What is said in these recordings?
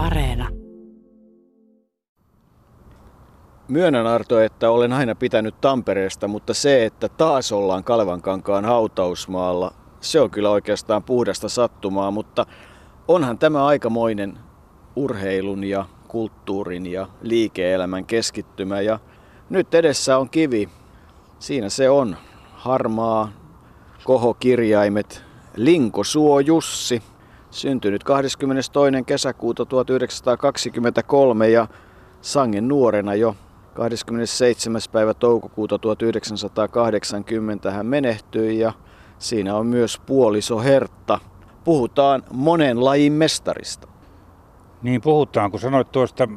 Areena. Myönnän Arto, että olen aina pitänyt Tampereesta, mutta se, että taas ollaan Kalevankankaan hautausmaalla, se on kyllä oikeastaan puhdasta sattumaa, mutta onhan tämä aikamoinen urheilun ja kulttuurin ja liike-elämän keskittymä ja nyt edessä on kivi. Siinä se on. Harmaa, kohokirjaimet, Linkosuo Jussi, syntynyt 22. kesäkuuta 1923 ja sangen nuorena jo 27. päivä toukokuuta 1980 hän menehtyi ja siinä on myös puoliso Hertta. Puhutaan monen lajin mestarista. Niin puhutaan, kun sanoit tuosta, että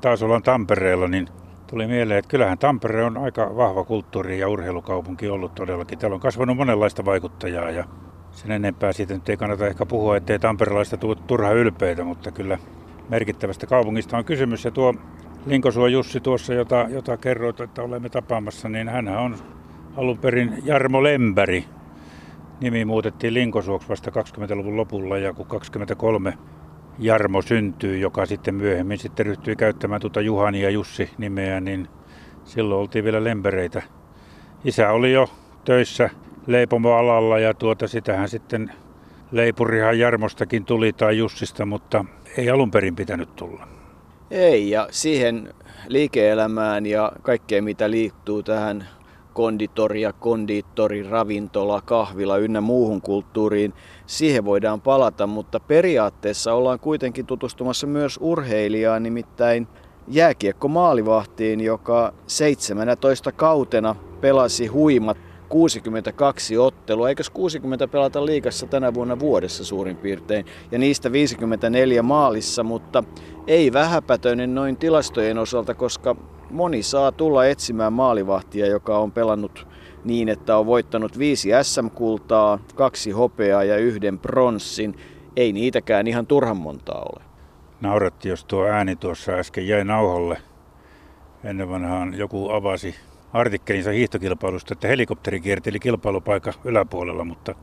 taas ollaan Tampereella, niin tuli mieleen, että kyllähän Tampere on aika vahva kulttuuri- ja urheilukaupunki ollut todellakin. Täällä on kasvanut monenlaista vaikuttajaa ja sen enempää siitä nyt ei kannata ehkä puhua, ettei tamperelaista tule turha ylpeitä, mutta kyllä merkittävästä kaupungista on kysymys. Ja tuo Linkosuo Jussi tuossa, jota, jota kerroit, että olemme tapaamassa, niin hän on alun perin Jarmo Lempäri. Nimi muutettiin Linkosuoksi vasta 20-luvun lopulla ja kun 23 Jarmo syntyy, joka sitten myöhemmin sitten ryhtyi käyttämään tuota Juhani ja Jussi nimeä, niin silloin oltiin vielä lempereitä. Isä oli jo töissä leipomoalalla ja tuota sitähän sitten leipurihan Jarmostakin tuli tai Jussista, mutta ei alun perin pitänyt tulla. Ei, ja siihen liike-elämään ja kaikkeen mitä liittyy tähän konditoria, konditori, ravintola, kahvila ynnä muuhun kulttuuriin, siihen voidaan palata, mutta periaatteessa ollaan kuitenkin tutustumassa myös urheilijaan, nimittäin jääkiekko maalivahtiin, joka 17 kautena pelasi huimat 62 ottelua, eikös 60 pelata liikassa tänä vuonna vuodessa suurin piirtein, ja niistä 54 maalissa, mutta ei vähäpätöinen noin tilastojen osalta, koska moni saa tulla etsimään maalivahtia, joka on pelannut niin, että on voittanut viisi SM-kultaa, kaksi hopeaa ja yhden pronssin. Ei niitäkään ihan turhan montaa ole. Nauratti, jos tuo ääni tuossa äsken jäi nauholle. Ennen vanhaan joku avasi artikkelinsa hiihtokilpailusta, että helikopteri kierteli kilpailupaikan yläpuolella, mutta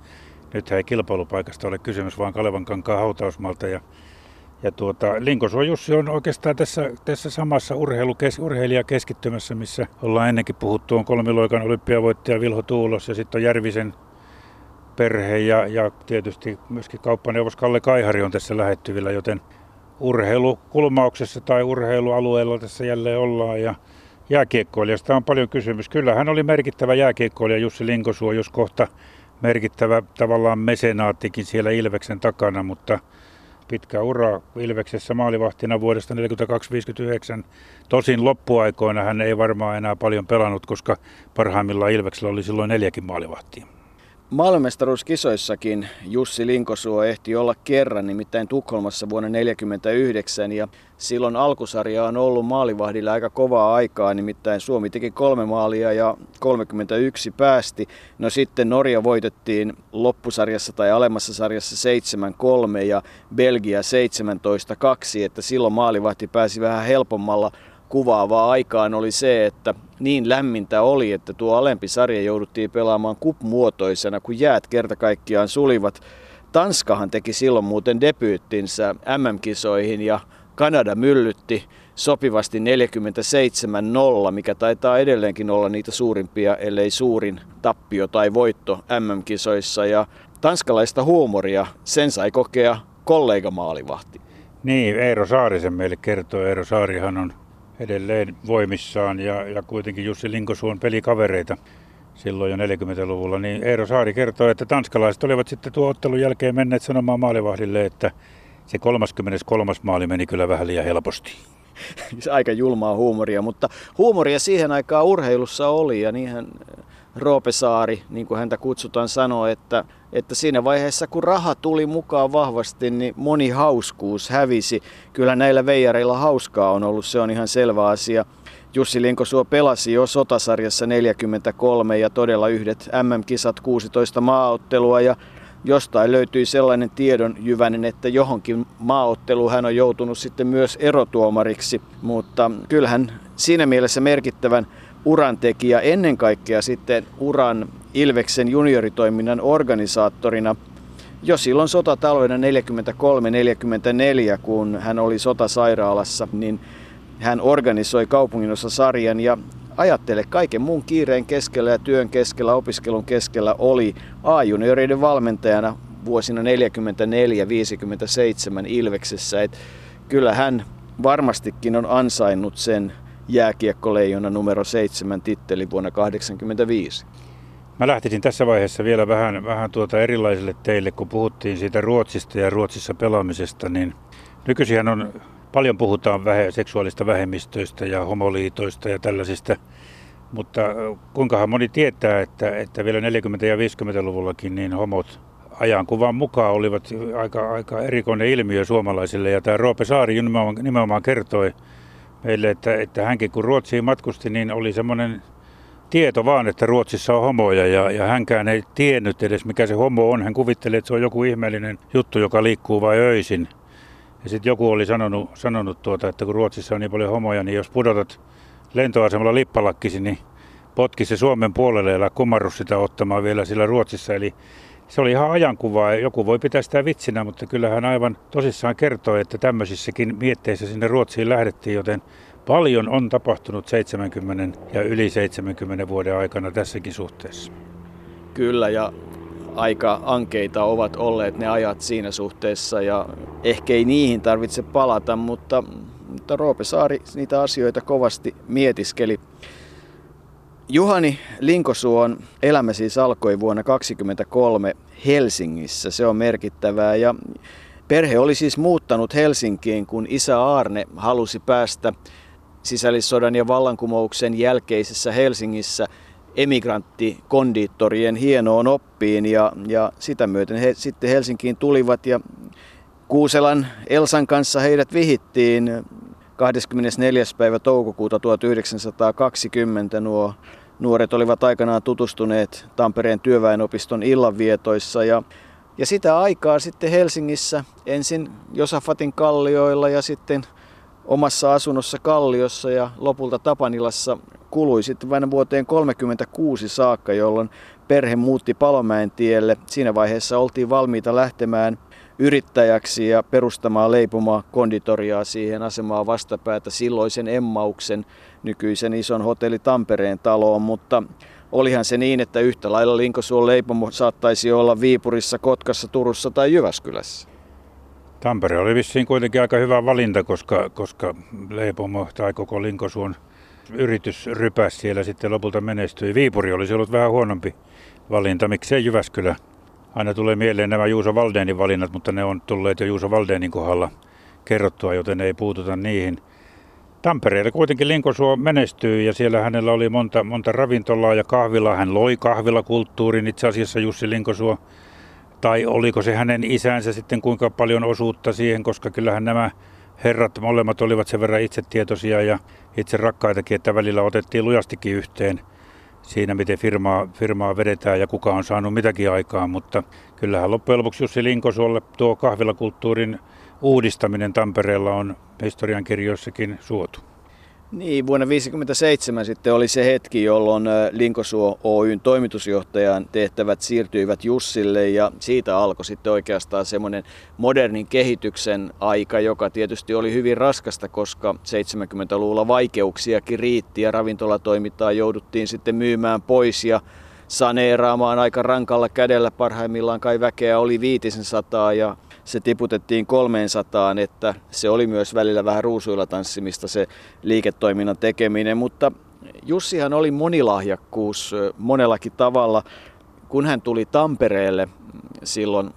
nyt ei kilpailupaikasta ole kysymys, vaan Kalevan kankaa hautausmalta. Ja, ja tuota, Linkosuo Jussi on oikeastaan tässä, tässä samassa urheilukes, urheilijakeskittymässä, missä ollaan ennenkin puhuttu, on kolmiloikan olympiavoittaja Vilho Tuulos ja sitten on Järvisen perhe ja, ja tietysti myöskin kauppaneuvos Kalle Kaihari on tässä lähettyvillä, joten urheilukulmauksessa tai urheilualueella tässä jälleen ollaan. Ja jääkiekkoilijasta on paljon kysymys. Kyllä hän oli merkittävä jääkiekkoilija Jussi Linkosuo, jos kohta merkittävä tavallaan mesenaattikin siellä Ilveksen takana, mutta pitkä ura Ilveksessä maalivahtina vuodesta 1942-1959. Tosin loppuaikoina hän ei varmaan enää paljon pelannut, koska parhaimmillaan Ilveksellä oli silloin neljäkin maalivahtia. Maailmestaruuskisoissakin Jussi Linkosuo ehti olla kerran, nimittäin Tukholmassa vuonna 1949 ja silloin alkusarja on ollut maalivahdilla aika kovaa aikaa, nimittäin Suomi teki kolme maalia ja 31 päästi. No sitten Norja voitettiin loppusarjassa tai alemmassa sarjassa 7-3 ja Belgia 17-2, että silloin maalivahti pääsi vähän helpommalla kuvaavaa aikaan oli se, että niin lämmintä oli, että tuo alempi sarja jouduttiin pelaamaan kup-muotoisena, kun jäät kerta kaikkiaan sulivat. Tanskahan teki silloin muuten debyyttinsä MM-kisoihin ja Kanada myllytti sopivasti 47-0, mikä taitaa edelleenkin olla niitä suurimpia, ellei suurin tappio tai voitto MM-kisoissa. Ja tanskalaista huumoria, sen sai kokea kollegamaalivahti. Niin, Eero Saarisen meille kertoo. Eero Saarihan on edelleen voimissaan ja, ja kuitenkin Jussi Linkosuon pelikavereita silloin jo 40-luvulla, niin Eero Saari kertoi, että tanskalaiset olivat sitten tuon ottelun jälkeen menneet sanomaan maalivahdille, että se 33. maali meni kyllä vähän liian helposti. Aika julmaa huumoria, mutta huumoria siihen aikaan urheilussa oli ja niinhän Roope Saari, niin kuin häntä kutsutaan, sanoi, että, että siinä vaiheessa kun raha tuli mukaan vahvasti, niin moni hauskuus hävisi. Kyllä näillä veijareilla hauskaa on ollut, se on ihan selvä asia. Jussi Linkosuo pelasi jo sotasarjassa 43 ja todella yhdet MM-kisat 16 maaottelua ja jostain löytyi sellainen tiedon jyvänen, että johonkin maaotteluun hän on joutunut sitten myös erotuomariksi, mutta kyllähän siinä mielessä merkittävän uran tekijä, ennen kaikkea sitten uran Ilveksen junioritoiminnan organisaattorina. jo silloin sotatalvena 43-44, kun hän oli sotasairaalassa, niin hän organisoi kaupunginossa sarjan ja ajattele kaiken muun kiireen keskellä ja työn keskellä, opiskelun keskellä oli A-junioreiden valmentajana vuosina 44-57 Ilveksessä. Et kyllä hän varmastikin on ansainnut sen jääkiekkoleijona numero 7 titteli vuonna 1985. Mä lähtisin tässä vaiheessa vielä vähän, vähän tuota erilaisille teille, kun puhuttiin siitä Ruotsista ja Ruotsissa pelaamisesta, niin nykyisin on paljon puhutaan vähe, seksuaalista vähemmistöistä ja homoliitoista ja tällaisista, mutta kuinkahan moni tietää, että, että vielä 40- ja 50-luvullakin niin homot ajankuvan mukaan olivat aika, aika erikoinen ilmiö suomalaisille. Ja tämä Roope Saari nimenomaan, nimenomaan kertoi meille, että, että hänkin kun Ruotsiin matkusti, niin oli semmoinen tieto vaan, että Ruotsissa on homoja ja, ja hänkään ei tiennyt edes mikä se homo on. Hän kuvitteli, että se on joku ihmeellinen juttu, joka liikkuu vain öisin. Ja sitten joku oli sanonut, sanonut tuota, että kun Ruotsissa on niin paljon homoja, niin jos pudotat lentoasemalla lippalakkisi, niin potki se Suomen puolelle ja kumarru sitä ottamaan vielä sillä Ruotsissa. Eli se oli ihan ajankuvaa. Joku voi pitää sitä vitsinä, mutta kyllähän aivan tosissaan kertoi, että tämmöisissäkin mietteissä sinne Ruotsiin lähdettiin, joten paljon on tapahtunut 70 ja yli 70 vuoden aikana tässäkin suhteessa. Kyllä, ja aika ankeita ovat olleet ne ajat siinä suhteessa ja ehkä ei niihin tarvitse palata, mutta, mutta Roope Saari niitä asioita kovasti mietiskeli. Juhani Linkosuon elämä siis alkoi vuonna 1923 Helsingissä. Se on merkittävää ja perhe oli siis muuttanut Helsinkiin, kun isä Arne halusi päästä sisällissodan ja vallankumouksen jälkeisessä Helsingissä emigranttikondiittorien hienoon oppiin ja, ja sitä myöten he sitten Helsinkiin tulivat ja Kuuselan Elsan kanssa heidät vihittiin 24. päivä toukokuuta 1920 nuo nuoret olivat aikanaan tutustuneet Tampereen työväenopiston illanvietoissa ja, ja sitä aikaa sitten Helsingissä ensin Josafatin kallioilla ja sitten omassa asunnossa Kalliossa ja lopulta Tapanilassa kului sitten vain vuoteen 1936 saakka, jolloin perhe muutti Palomäen tielle. Siinä vaiheessa oltiin valmiita lähtemään yrittäjäksi ja perustamaan leipomaa konditoriaa siihen asemaan vastapäätä silloisen Emmauksen nykyisen ison hotelli Tampereen taloon, mutta olihan se niin, että yhtä lailla Linkosuon leipomo saattaisi olla Viipurissa, Kotkassa, Turussa tai Jyväskylässä. Tampere oli vissiin kuitenkin aika hyvä valinta, koska, koska leipomo tai koko Linkosuon yritys rypäs siellä sitten lopulta menestyi. Viipuri olisi ollut vähän huonompi valinta, miksei Jyväskylä. Aina tulee mieleen nämä Juuso Valdenin valinnat, mutta ne on tulleet jo Juuso Valdenin kohdalla kerrottua, joten ei puututa niihin. Tampereella kuitenkin Linkosuo menestyy ja siellä hänellä oli monta, monta ravintolaa ja kahvilaa. Hän loi kahvilakulttuurin itse asiassa Jussi Linkosuo. Tai oliko se hänen isänsä sitten kuinka paljon osuutta siihen, koska kyllähän nämä herrat molemmat olivat sen verran itsetietoisia ja itse rakkaitakin, että välillä otettiin lujastikin yhteen siinä, miten firmaa, firmaa vedetään ja kuka on saanut mitäkin aikaa. Mutta kyllähän loppujen lopuksi Jussi Linkosuolle tuo kahvilakulttuurin uudistaminen Tampereella on historiankirjoissakin suotu. Niin, vuonna 1957 sitten oli se hetki, jolloin Linkosuo Oyn toimitusjohtajan tehtävät siirtyivät Jussille ja siitä alkoi sitten oikeastaan semmoinen modernin kehityksen aika, joka tietysti oli hyvin raskasta, koska 70-luvulla vaikeuksiakin riitti ja ravintolatoimintaa jouduttiin sitten myymään pois ja saneeraamaan aika rankalla kädellä. Parhaimmillaan kai väkeä oli viitisen sataa ja se tiputettiin 300, että se oli myös välillä vähän ruusuilla tanssimista se liiketoiminnan tekeminen, mutta Jussihan oli monilahjakkuus monellakin tavalla. Kun hän tuli Tampereelle silloin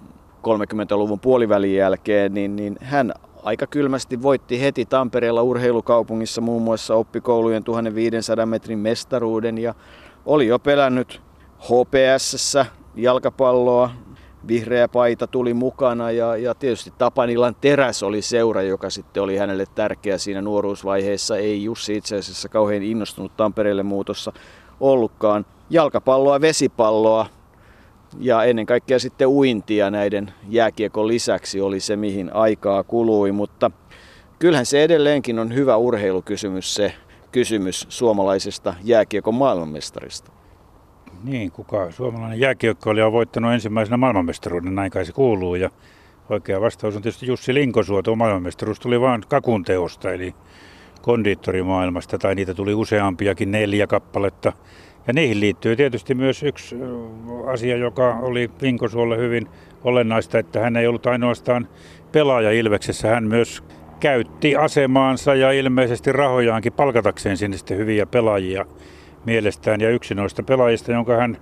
30-luvun puolivälin jälkeen, niin, niin hän aika kylmästi voitti heti Tampereella urheilukaupungissa muun muassa oppikoulujen 1500 metrin mestaruuden ja oli jo pelännyt HPS jalkapalloa, vihreä paita tuli mukana ja, ja tietysti Tapanilan teräs oli seura, joka sitten oli hänelle tärkeä siinä nuoruusvaiheessa. Ei Jussi itse asiassa kauhean innostunut Tampereelle muutossa ollutkaan. Jalkapalloa, vesipalloa ja ennen kaikkea sitten uintia näiden jääkiekon lisäksi oli se, mihin aikaa kului, mutta kyllähän se edelleenkin on hyvä urheilukysymys se kysymys suomalaisesta jääkiekon maailmanmestarista. Niin, kuka suomalainen jääkiekkoilija on voittanut ensimmäisenä maailmanmestaruuden, näin kai se kuuluu. Ja oikea vastaus on tietysti Jussi Linkosuo, tuo maailmanmestaruus tuli vain kakun teosta, eli kondiittorimaailmasta, tai niitä tuli useampiakin, neljä kappaletta. Ja niihin liittyy tietysti myös yksi asia, joka oli Linkosuolle hyvin olennaista, että hän ei ollut ainoastaan pelaaja Ilveksessä, hän myös käytti asemaansa ja ilmeisesti rahojaankin palkatakseen sinne sitten hyviä pelaajia mielestään. Ja yksi noista pelaajista, jonka hän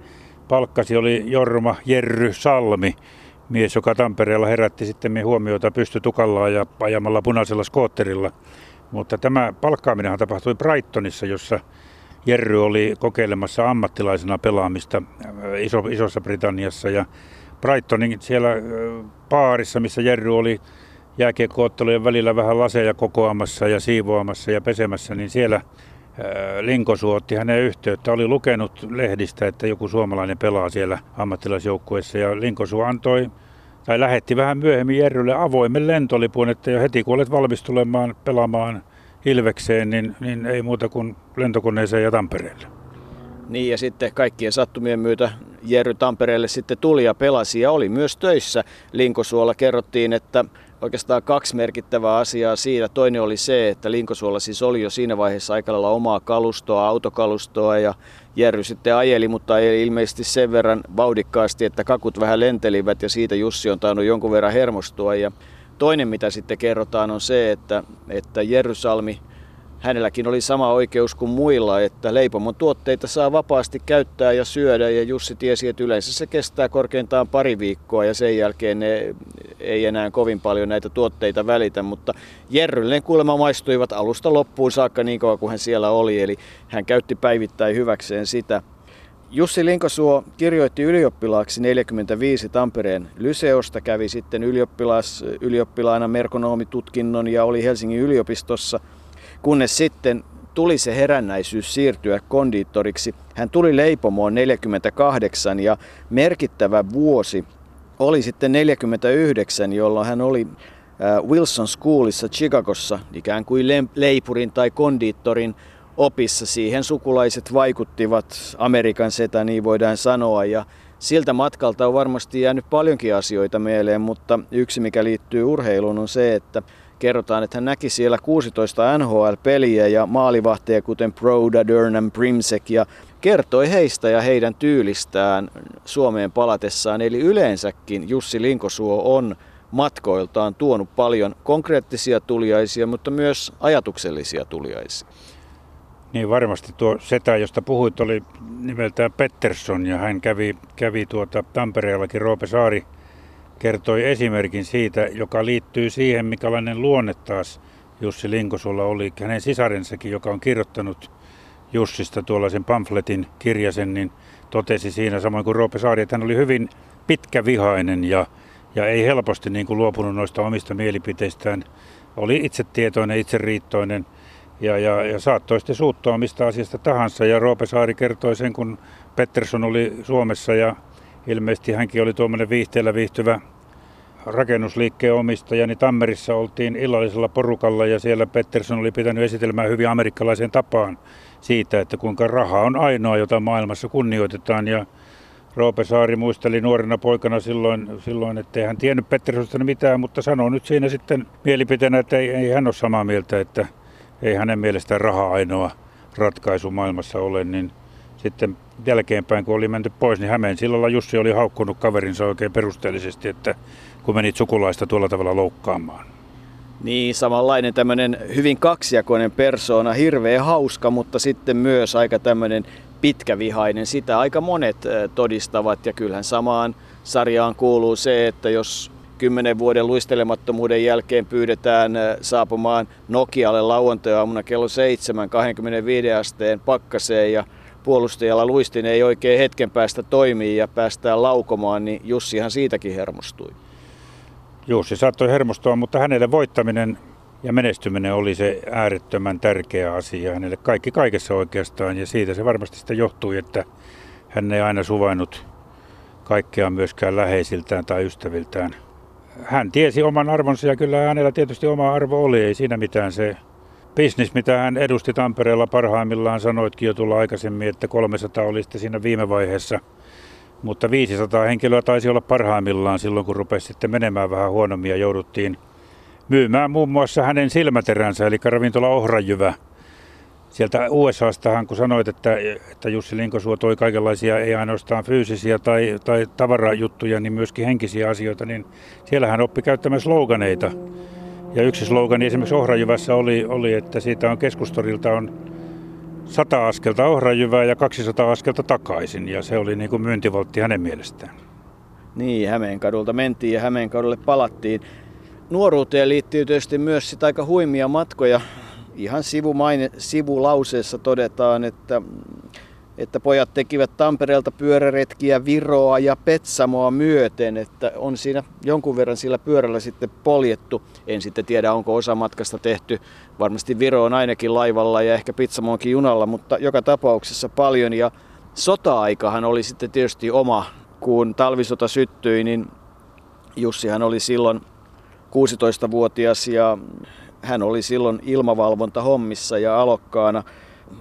palkkasi, oli Jorma Jerry Salmi, mies, joka Tampereella herätti sitten huomiota pystytukallaan ja ajamalla punaisella skootterilla. Mutta tämä palkkaaminenhan tapahtui Brightonissa, jossa Jerry oli kokeilemassa ammattilaisena pelaamista Iso, Isossa Britanniassa ja Brightonin siellä paarissa, missä Jerry oli jääkiekkoottelujen välillä vähän laseja kokoamassa ja siivoamassa ja pesemässä, niin siellä Linkosu otti hänen yhteyttä. Oli lukenut lehdistä, että joku suomalainen pelaa siellä ammattilaisjoukkueessa ja Linkosu antoi tai lähetti vähän myöhemmin Jerrylle avoimen lentolipun, että jo heti kun olet valmis tulemaan pelaamaan Ilvekseen, niin, niin ei muuta kuin lentokoneeseen ja Tampereelle. Niin ja sitten kaikkien sattumien myötä Jerry Tampereelle sitten tuli ja pelasi ja oli myös töissä. Linkosuolla kerrottiin, että oikeastaan kaksi merkittävää asiaa siitä. Toinen oli se, että Linkosuolla siis oli jo siinä vaiheessa aika lailla omaa kalustoa, autokalustoa ja Jerry sitten ajeli, mutta ajeli ilmeisesti sen verran vauhdikkaasti, että kakut vähän lentelivät ja siitä Jussi on tainnut jonkun verran hermostua. Ja toinen, mitä sitten kerrotaan, on se, että, että Jerry Salmi – hänelläkin oli sama oikeus kuin muilla, että leipomon tuotteita saa vapaasti käyttää ja syödä ja Jussi tiesi, että yleensä se kestää korkeintaan pari viikkoa ja sen jälkeen ne ei enää kovin paljon näitä tuotteita välitä, mutta Jerrylle kuulemma maistuivat alusta loppuun saakka niin kauan kuin hän siellä oli, eli hän käytti päivittäin hyväkseen sitä. Jussi Linkosuo kirjoitti ylioppilaaksi 45 Tampereen Lyseosta, kävi sitten ylioppilas, ylioppilaana merkonomitutkinnon ja oli Helsingin yliopistossa – kunnes sitten tuli se herännäisyys siirtyä kondiittoriksi. Hän tuli leipomoon 48 ja merkittävä vuosi oli sitten 49, jolloin hän oli äh, Wilson Schoolissa Chicagossa ikään kuin leipurin tai kondiittorin opissa. Siihen sukulaiset vaikuttivat, Amerikan setä niin voidaan sanoa. Ja siltä matkalta on varmasti jäänyt paljonkin asioita mieleen, mutta yksi mikä liittyy urheiluun on se, että kerrotaan, että hän näki siellä 16 NHL-peliä ja maalivahteja kuten Proda, Durham, Primsek ja kertoi heistä ja heidän tyylistään Suomeen palatessaan. Eli yleensäkin Jussi Linkosuo on matkoiltaan tuonut paljon konkreettisia tuliaisia, mutta myös ajatuksellisia tuliaisia. Niin varmasti tuo setä, josta puhuit, oli nimeltään Pettersson ja hän kävi, kävi tuota Tampereellakin Roope Saari kertoi esimerkin siitä, joka liittyy siihen, mikälainen luonne taas Jussi Linkosulla oli. Hänen sisarensakin, joka on kirjoittanut Jussista tuollaisen pamfletin kirjasen, niin totesi siinä samoin kuin Roope Saari, että hän oli hyvin pitkävihainen ja, ja ei helposti niin kuin luopunut noista omista mielipiteistään. Oli itsetietoinen, itseriittoinen ja, ja, ja saattoi sitten suuttua mistä asiasta tahansa. Ja Roope Saari kertoi sen, kun Pettersson oli Suomessa ja ilmeisesti hänkin oli tuommoinen viihteellä viihtyvä rakennusliikkeen omistaja, niin Tammerissa oltiin illallisella porukalla ja siellä Pettersson oli pitänyt esitelmään hyvin amerikkalaisen tapaan siitä, että kuinka raha on ainoa, jota maailmassa kunnioitetaan. Ja Roope Saari muisteli nuorena poikana silloin, silloin että hän tiennyt Petterssonista mitään, mutta sanoi nyt siinä sitten mielipiteenä, että ei, ei hän ole samaa mieltä, että ei hänen mielestään raha ainoa ratkaisu maailmassa ole, niin sitten jälkeenpäin, kun oli menty pois, niin Hämeen sillalla Jussi oli haukkunut kaverinsa oikein perusteellisesti, että kun menit sukulaista tuolla tavalla loukkaamaan. Niin, samanlainen tämmöinen hyvin kaksijakoinen persoona, hirveä hauska, mutta sitten myös aika tämmöinen pitkävihainen. Sitä aika monet todistavat ja kyllähän samaan sarjaan kuuluu se, että jos kymmenen vuoden luistelemattomuuden jälkeen pyydetään saapumaan Nokialle lauantai-aamuna kello 7 25 asteen pakkaseen ja puolustajalla luistin ei oikein hetken päästä toimii ja päästään laukomaan, niin Jussihan siitäkin hermostui. Jussi saattoi hermostua, mutta hänelle voittaminen ja menestyminen oli se äärettömän tärkeä asia hänelle kaikki kaikessa oikeastaan ja siitä se varmasti sitten johtui, että hän ei aina suvainnut kaikkea myöskään läheisiltään tai ystäviltään. Hän tiesi oman arvonsa ja kyllä hänellä tietysti oma arvo oli, ei siinä mitään se bisnis, mitä hän edusti Tampereella parhaimmillaan, sanoitkin jo tulla aikaisemmin, että 300 oli sitten siinä viime vaiheessa. Mutta 500 henkilöä taisi olla parhaimmillaan silloin, kun rupesi sitten menemään vähän huonommin ja jouduttiin myymään muun muassa hänen silmäteränsä, eli ravintola Ohrajyvä. Sieltä USAstahan, kun sanoit, että, että Jussi Linkosuo toi kaikenlaisia, ei ainoastaan fyysisiä tai, tai tavarajuttuja, niin myöskin henkisiä asioita, niin siellä hän oppi käyttämään sloganeita. Ja yksi slogani esimerkiksi Ohrajyvässä oli, oli että siitä on keskustorilta on 100 askelta Ohrajyvää ja 200 askelta takaisin. Ja se oli niin kuin myyntivaltti hänen mielestään. Niin, Hämeenkadulta mentiin ja Hämeenkadulle palattiin. Nuoruuteen liittyy tietysti myös sitä aika huimia matkoja. Ihan sivumaine, sivulauseessa todetaan, että että pojat tekivät Tampereelta pyöräretkiä Viroa ja Petsamoa myöten, että on siinä jonkun verran sillä pyörällä sitten poljettu. En sitten tiedä, onko osa matkasta tehty varmasti Viroon ainakin laivalla ja ehkä Petsamoonkin junalla, mutta joka tapauksessa paljon. Ja sota-aikahan oli sitten tietysti oma, kun talvisota syttyi, niin Jussihan oli silloin 16-vuotias ja hän oli silloin ilmavalvonta hommissa ja alokkaana –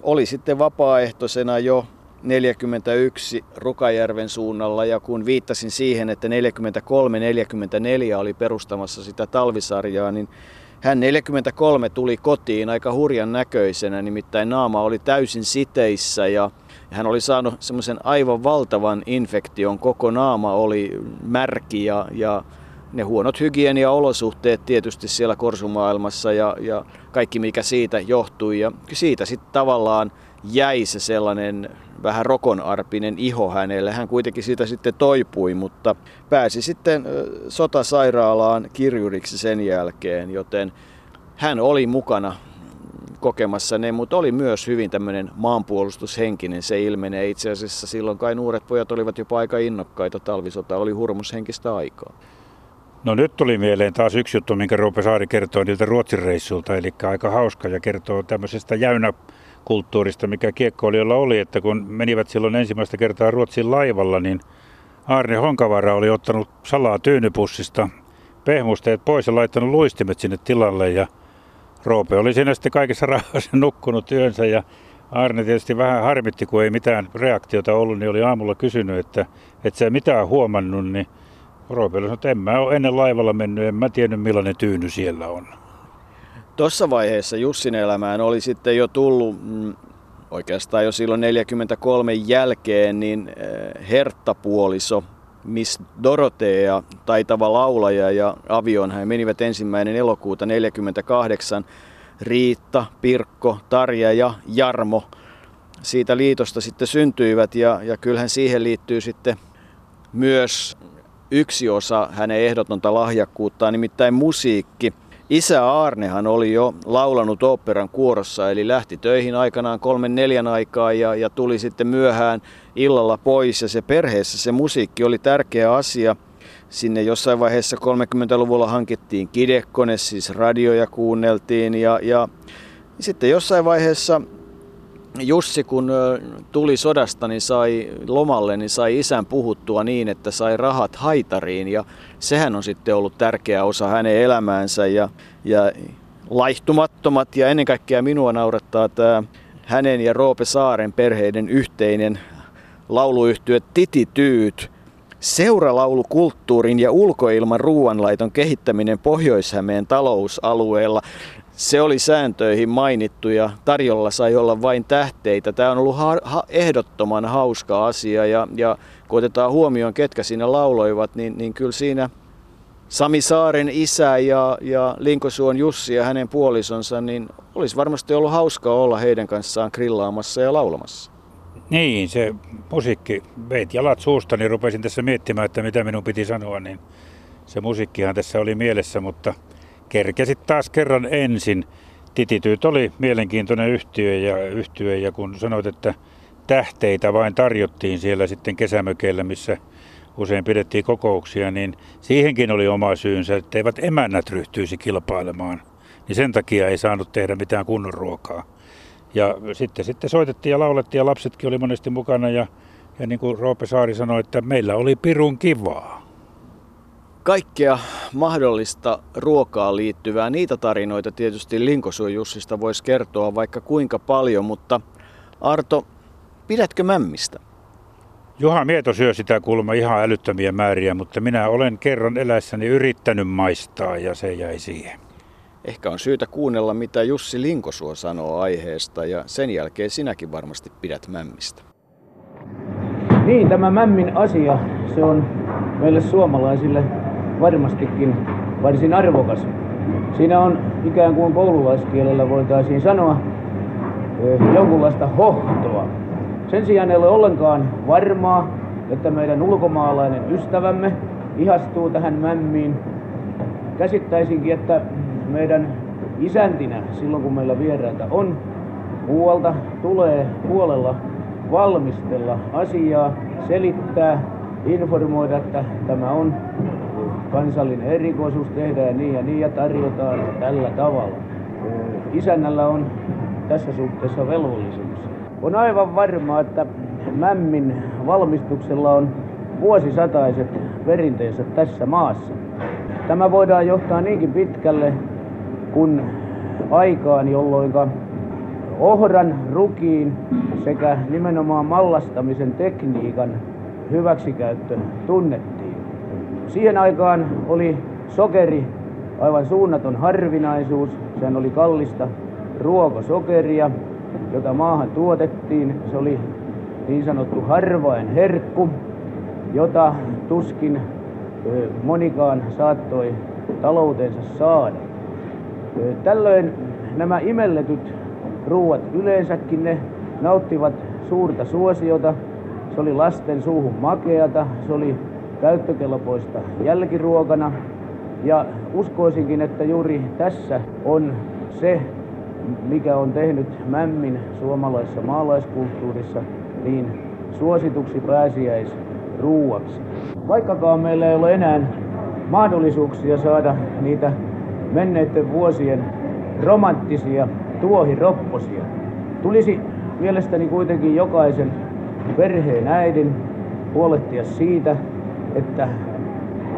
oli sitten vapaaehtoisena jo 41 Rukajärven suunnalla ja kun viittasin siihen, että 43-44 oli perustamassa sitä talvisarjaa, niin hän 43 tuli kotiin aika hurjan näköisenä, nimittäin naama oli täysin siteissä ja hän oli saanut semmoisen aivan valtavan infektion. Koko naama oli märki ja, ja ne huonot hygieniaolosuhteet tietysti siellä korsumaailmassa ja, ja kaikki mikä siitä johtui. Ja siitä sitten tavallaan jäi se sellainen vähän rokonarpinen iho hänelle. Hän kuitenkin siitä sitten toipui, mutta pääsi sitten sotasairaalaan kirjuriksi sen jälkeen, joten hän oli mukana kokemassa ne, mutta oli myös hyvin tämmöinen maanpuolustushenkinen. Se ilmenee itse asiassa silloin kai nuoret pojat olivat jopa aika innokkaita. Talvisota oli hurmushenkistä aikaa. No nyt tuli mieleen taas yksi juttu, minkä Roope Saari kertoo niiltä Ruotsin reissulta, eli aika hauska ja kertoo tämmöisestä jäynäkulttuurista, mikä kiekkoilijoilla oli, että kun menivät silloin ensimmäistä kertaa Ruotsin laivalla, niin Arne Honkavara oli ottanut salaa tyynypussista pehmusteet pois ja laittanut luistimet sinne tilalle ja Roope oli siinä sitten kaikessa rauhassa nukkunut yönsä ja Arne tietysti vähän harmitti, kun ei mitään reaktiota ollut, niin oli aamulla kysynyt, että et sä mitään huomannut, niin Roopeli sanoi, että en mä ole ennen laivalla mennyt, en mä tiennyt millainen tyyny siellä on. Tuossa vaiheessa Jussin elämään oli sitten jo tullut, mm, oikeastaan jo silloin 43 jälkeen, niin eh, herttapuoliso, Miss Dorotea, taitava laulaja ja avion hän menivät ensimmäinen elokuuta 48. Riitta, Pirkko, Tarja ja Jarmo siitä liitosta sitten syntyivät ja, ja kyllähän siihen liittyy sitten myös yksi osa hänen ehdotonta lahjakkuuttaan, nimittäin musiikki. Isä Arnehan oli jo laulanut oopperan kuorossa, eli lähti töihin aikanaan kolmen neljän aikaa ja, ja tuli sitten myöhään illalla pois. Ja se perheessä se musiikki oli tärkeä asia. Sinne jossain vaiheessa 30-luvulla hankittiin kidekone, siis radioja kuunneltiin ja, ja sitten jossain vaiheessa Jussi kun tuli sodasta, niin sai lomalle, niin sai isän puhuttua niin, että sai rahat haitariin ja sehän on sitten ollut tärkeä osa hänen elämäänsä ja, ja laihtumattomat ja ennen kaikkea minua naurattaa tämä hänen ja Roope Saaren perheiden yhteinen lauluyhtyö Titityyt. Seuralaulukulttuurin ja ulkoilman ruoanlaiton kehittäminen Pohjois-Hämeen talousalueella se oli sääntöihin mainittu ja tarjolla sai olla vain tähteitä. Tämä on ollut ha- ha- ehdottoman hauska asia ja, ja kun otetaan huomioon, ketkä siinä lauloivat, niin, niin kyllä siinä Sami Saaren isä ja, ja Linkosuon Jussi ja hänen puolisonsa, niin olisi varmasti ollut hauskaa olla heidän kanssaan grillaamassa ja laulamassa. Niin, se musiikki veit jalat suusta, niin rupesin tässä miettimään, että mitä minun piti sanoa, niin se musiikkihan tässä oli mielessä, mutta kerkesit taas kerran ensin. Titityyt oli mielenkiintoinen yhtiö ja, yhtiö ja kun sanoit, että tähteitä vain tarjottiin siellä sitten kesämökeillä, missä usein pidettiin kokouksia, niin siihenkin oli oma syynsä, että eivät emännät ryhtyisi kilpailemaan. Niin sen takia ei saanut tehdä mitään kunnon ruokaa. Ja sitten, sitten soitettiin ja laulettiin ja lapsetkin oli monesti mukana ja, ja niin kuin Roope Saari sanoi, että meillä oli pirun kivaa. Kaikkea mahdollista ruokaa liittyvää. Niitä tarinoita tietysti Linkosuon Jussista voisi kertoa vaikka kuinka paljon, mutta Arto, pidätkö mämmistä? Juha Mieto syö sitä kulma ihan älyttömiä määriä, mutta minä olen kerran eläessäni yrittänyt maistaa ja se jäi siihen. Ehkä on syytä kuunnella, mitä Jussi Linkosuo sanoo aiheesta ja sen jälkeen sinäkin varmasti pidät mämmistä. Niin, tämä mämmin asia, se on meille suomalaisille varmastikin varsin arvokas. Siinä on ikään kuin koululaiskielellä voitaisiin sanoa jonkunlaista hohtoa. Sen sijaan ei ole ollenkaan varmaa, että meidän ulkomaalainen ystävämme ihastuu tähän mämmiin. Käsittäisinkin, että meidän isäntinä silloin kun meillä vieraita on, muualta tulee huolella valmistella asiaa, selittää, informoida, että tämä on kansallinen erikoisuus, tehdään niin ja niin ja tarjotaan tällä tavalla. Isännällä on tässä suhteessa velvollisuus. On aivan varmaa, että mämmin valmistuksella on vuosisataiset perinteensä tässä maassa. Tämä voidaan johtaa niinkin pitkälle, kun aikaan, jolloin ohran, rukiin sekä nimenomaan mallastamisen tekniikan hyväksikäyttö tunnettiin. Siihen aikaan oli sokeri aivan suunnaton harvinaisuus. Sehän oli kallista ruokosokeria, jota maahan tuotettiin. Se oli niin sanottu harvain herkku, jota tuskin monikaan saattoi taloutensa saada. Tällöin nämä imelletyt ruuat yleensäkin ne nauttivat suurta suosiota. Se oli lasten suuhun makeata, se oli käyttökelpoista jälkiruokana. Ja uskoisinkin, että juuri tässä on se, mikä on tehnyt mämmin suomalaisessa maalaiskulttuurissa niin suosituksi pääsiäisruuaksi. Vaikkakaan meillä ei ole enää mahdollisuuksia saada niitä menneiden vuosien romanttisia tuohiropposia. Tulisi mielestäni kuitenkin jokaisen perheen äidin huolehtia siitä, että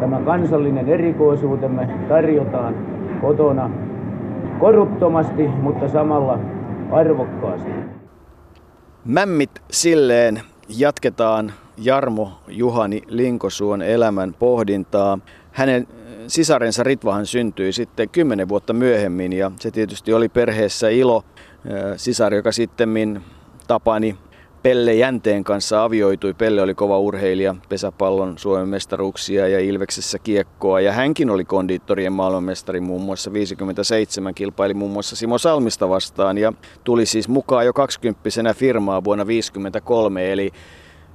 tämä kansallinen erikoisuutemme tarjotaan kotona koruttomasti, mutta samalla arvokkaasti. Mämmit silleen jatketaan Jarmo Juhani Linkosuon elämän pohdintaa. Hänen sisarensa Ritvahan syntyi sitten kymmenen vuotta myöhemmin ja se tietysti oli perheessä ilo. Sisar, joka sitten Tapani Pelle Jänteen kanssa avioitui. Pelle oli kova urheilija, pesäpallon Suomen mestaruuksia ja Ilveksessä kiekkoa. Ja hänkin oli kondiittorien maailmanmestari muun muassa 57, kilpaili muun muassa Simo Salmista vastaan ja tuli siis mukaan jo 20 firmaa vuonna 1953. Eli,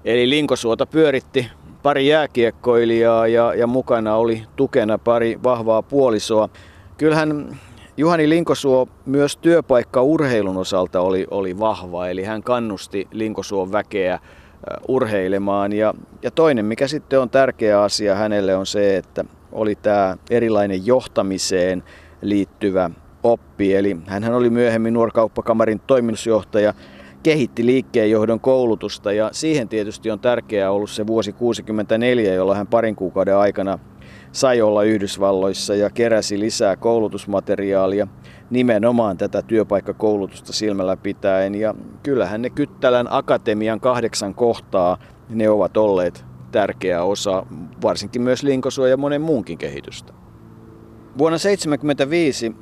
eli Linkosuota pyöritti pari jääkiekkoilijaa ja, ja mukana oli tukena pari vahvaa puolisoa. Kyllähän Juhani Linkosuo myös työpaikka urheilun osalta oli, oli vahva, eli hän kannusti Linkosuon väkeä urheilemaan. Ja, ja toinen, mikä sitten on tärkeä asia hänelle, on se, että oli tämä erilainen johtamiseen liittyvä oppi. Eli hän oli myöhemmin nuorkauppakamarin toimitusjohtaja kehitti liikkeenjohdon koulutusta ja siihen tietysti on tärkeää ollut se vuosi 64, jolloin hän parin kuukauden aikana sai olla Yhdysvalloissa ja keräsi lisää koulutusmateriaalia nimenomaan tätä työpaikkakoulutusta silmällä pitäen. Ja kyllähän ne Kyttälän akatemian kahdeksan kohtaa, ne ovat olleet tärkeä osa varsinkin myös Linkosuo ja monen muunkin kehitystä. Vuonna 1975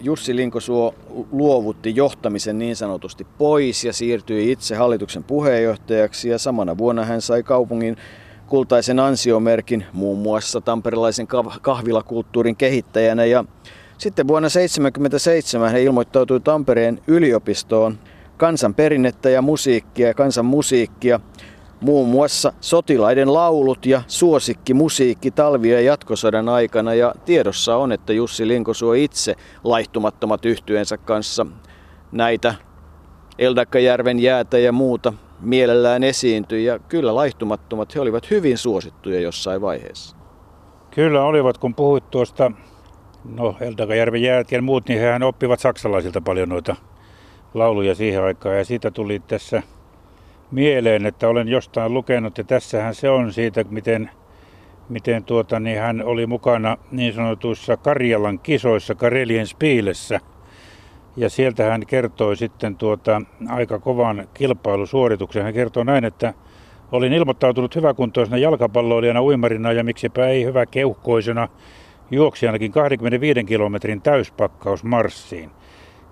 Jussi Linkosuo luovutti johtamisen niin sanotusti pois ja siirtyi itse hallituksen puheenjohtajaksi ja samana vuonna hän sai kaupungin kultaisen ansiomerkin muun muassa tamperilaisen kahvilakulttuurin kehittäjänä. Ja sitten vuonna 1977 hän ilmoittautui Tampereen yliopistoon. Kansanperinnettä ja musiikkia, kansan musiikkia muun muassa sotilaiden laulut ja suosikki musiikki talvi- ja jatkosodan aikana. Ja tiedossa on, että Jussi Linkosuo itse laihtumattomat yhtyensä kanssa. Näitä Eldakkajärven jäätä ja muuta mielellään esiintyi. Ja kyllä laihtumattomat he olivat hyvin suosittuja jossain vaiheessa. Kyllä olivat, kun puhuit tuosta no, Eldakajärven jäät ja muut, niin hehän oppivat saksalaisilta paljon noita lauluja siihen aikaan. Ja siitä tuli tässä mieleen, että olen jostain lukenut ja tässähän se on siitä, miten miten tuota, niin hän oli mukana niin sanotuissa Karjalan kisoissa Karelien Spiilessä. Ja sieltä hän kertoi sitten tuota, aika kovan kilpailusuorituksen. Hän kertoi näin, että olin ilmoittautunut hyväkuntoisena jalkapalloilijana, uimarina ja miksipä ei hyvä keuhkoisena juoksi ainakin 25 kilometrin täyspakkaus Marssiin.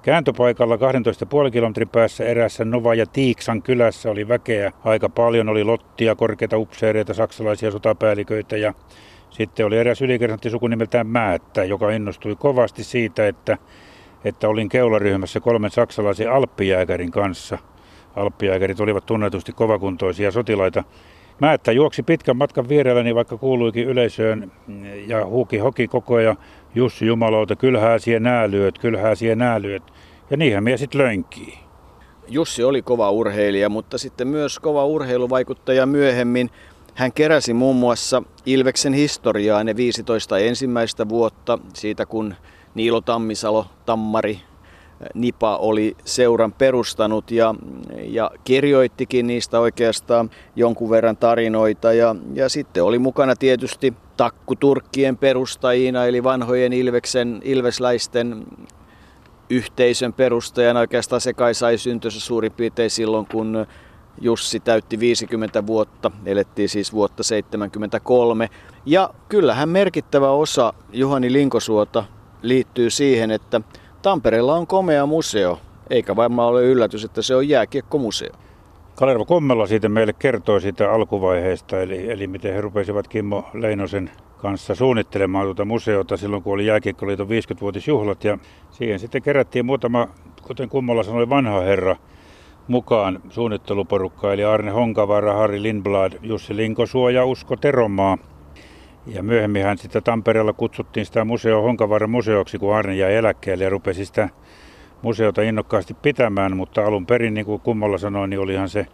Kääntöpaikalla 12,5 kilometrin päässä erässä Nova ja Tiiksan kylässä oli väkeä aika paljon. Oli lottia, korkeita upseereita, saksalaisia sotapäälliköitä ja sitten oli eräs ylikersantti suku nimeltään Määttä, joka innostui kovasti siitä, että, että olin keularyhmässä kolmen saksalaisen alppijääkärin kanssa. Alppijääkärit olivat tunnetusti kovakuntoisia sotilaita. Määttä juoksi pitkän matkan vierelläni, vaikka kuuluikin yleisöön ja huuki hoki koko ajan Jussi Jumalauta, kylhää siihen näälyöt, kylhää siihen näälyöt. Ja niinhän mies sitten lönkii. Jussi oli kova urheilija, mutta sitten myös kova urheiluvaikuttaja myöhemmin. Hän keräsi muun muassa Ilveksen historiaa ne 15 ensimmäistä vuotta siitä, kun Niilo Tammisalo, Tammari, Nipa oli seuran perustanut ja, ja kirjoittikin niistä oikeastaan jonkun verran tarinoita. Ja, ja sitten oli mukana tietysti takkuturkkien perustajina, eli vanhojen Ilveksen, Ilvesläisten yhteisön perustajana. Oikeastaan se kai sai syntynsä suurin piirtein silloin, kun Jussi täytti 50 vuotta, elettiin siis vuotta 73. Ja kyllähän merkittävä osa Juhani Linkosuota liittyy siihen, että Tampereella on komea museo, eikä varmaan ole yllätys, että se on jääkiekkomuseo. Kalervo Kommela siitä meille kertoi siitä alkuvaiheesta, eli, eli miten he rupesivat Kimmo Leinosen kanssa suunnittelemaan tuota museota silloin, kun oli Jääkiekkoliiton 50-vuotisjuhlat. Ja siihen sitten kerättiin muutama, kuten Kummola sanoi, vanha herra mukaan suunnitteluporukka, eli Arne Honkavaara, Harri Lindblad, Jussi Linkosuo ja Usko Teromaa. Ja myöhemmin hän sitten Tampereella kutsuttiin sitä museo Honkavaaran museoksi, kun Arne jäi eläkkeelle ja rupesi sitä museota innokkaasti pitämään, mutta alun perin, niin kuin Kummolla sanoi, niin olihan se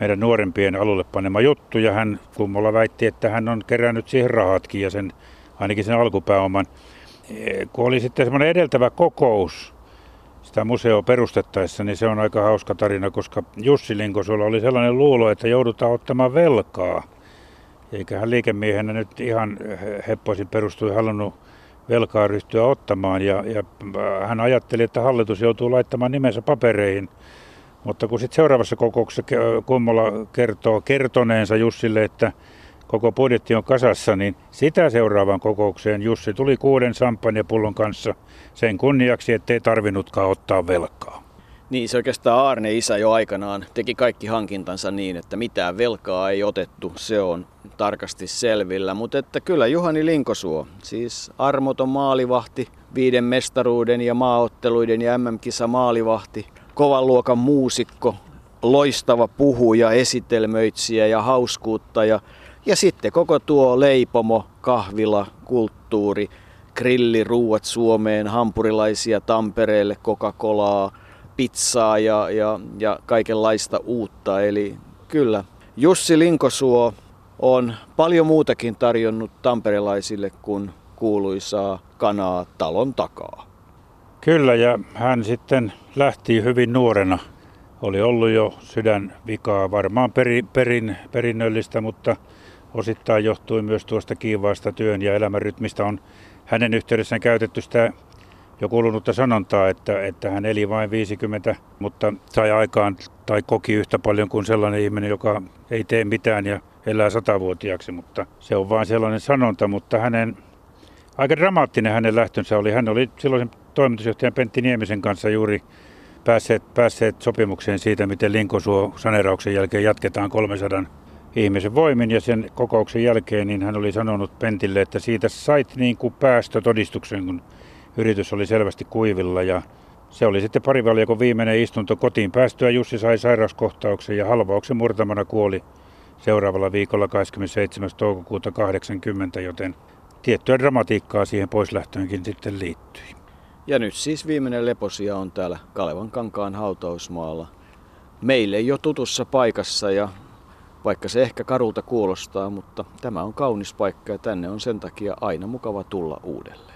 meidän nuorempien alulle panema juttu ja hän Kummolla väitti, että hän on kerännyt siihen rahatkin ja sen, ainakin sen alkupääoman. E, kun oli sitten semmoinen edeltävä kokous sitä museo perustettaessa, niin se on aika hauska tarina, koska Jussi Linkosulla oli sellainen luulo, että joudutaan ottamaan velkaa. Eikä hän liikemiehenä nyt ihan heppoisin perustui halunnut velkaa ryhtyä ottamaan ja, ja hän ajatteli, että hallitus joutuu laittamaan nimensä papereihin. Mutta kun sitten seuraavassa kokouksessa Kummola kertoo kertoneensa Jussille, että koko budjetti on kasassa, niin sitä seuraavaan kokoukseen Jussi tuli kuuden pullon kanssa sen kunniaksi, ettei tarvinnutkaan ottaa velkaa. Niin, se oikeastaan Aarne isä jo aikanaan teki kaikki hankintansa niin, että mitään velkaa ei otettu, se on tarkasti selvillä. Mutta että kyllä Juhani Linkosuo, siis armoton maalivahti, viiden mestaruuden ja maaotteluiden ja MM-kisa maalivahti, kovan luokan muusikko, loistava puhuja, esitelmöitsijä ja hauskuuttaja. Ja sitten koko tuo leipomo, kahvila, kulttuuri, grilliruuat Suomeen, hampurilaisia Tampereelle, Coca-Colaa, pizzaa ja, ja, ja kaikenlaista uutta. Eli kyllä, Jussi Linkosuo on paljon muutakin tarjonnut tamperelaisille kuin kuuluisaa kanaa talon takaa. Kyllä, ja hän sitten lähti hyvin nuorena. Oli ollut jo sydänvikaa, varmaan peri, perin, perinnöllistä, mutta osittain johtui myös tuosta kiivaasta työn ja elämänrytmistä. On hänen yhteydessään käytetty sitä jo kuulunutta sanontaa, että, että hän eli vain 50, mutta sai aikaan tai koki yhtä paljon kuin sellainen ihminen, joka ei tee mitään ja elää satavuotiaaksi, mutta se on vain sellainen sanonta, mutta hänen aika dramaattinen hänen lähtönsä oli. Hän oli silloisen toimitusjohtajan Pentti Niemisen kanssa juuri päässeet, päässeet sopimukseen siitä, miten Linkosuo sanerauksen jälkeen jatketaan 300 ihmisen voimin ja sen kokouksen jälkeen niin hän oli sanonut Pentille, että siitä sait niin kuin päästötodistuksen, kun yritys oli selvästi kuivilla ja se oli sitten parivaljakon viimeinen istunto kotiin päästyä. Jussi sai sairauskohtauksen ja halvauksen murtamana kuoli seuraavalla viikolla 27. toukokuuta 80, joten tiettyä dramatiikkaa siihen poislähtöönkin sitten liittyi. Ja nyt siis viimeinen leposia on täällä Kalevan kankaan hautausmaalla. Meille jo tutussa paikassa ja vaikka se ehkä karulta kuulostaa, mutta tämä on kaunis paikka ja tänne on sen takia aina mukava tulla uudelleen.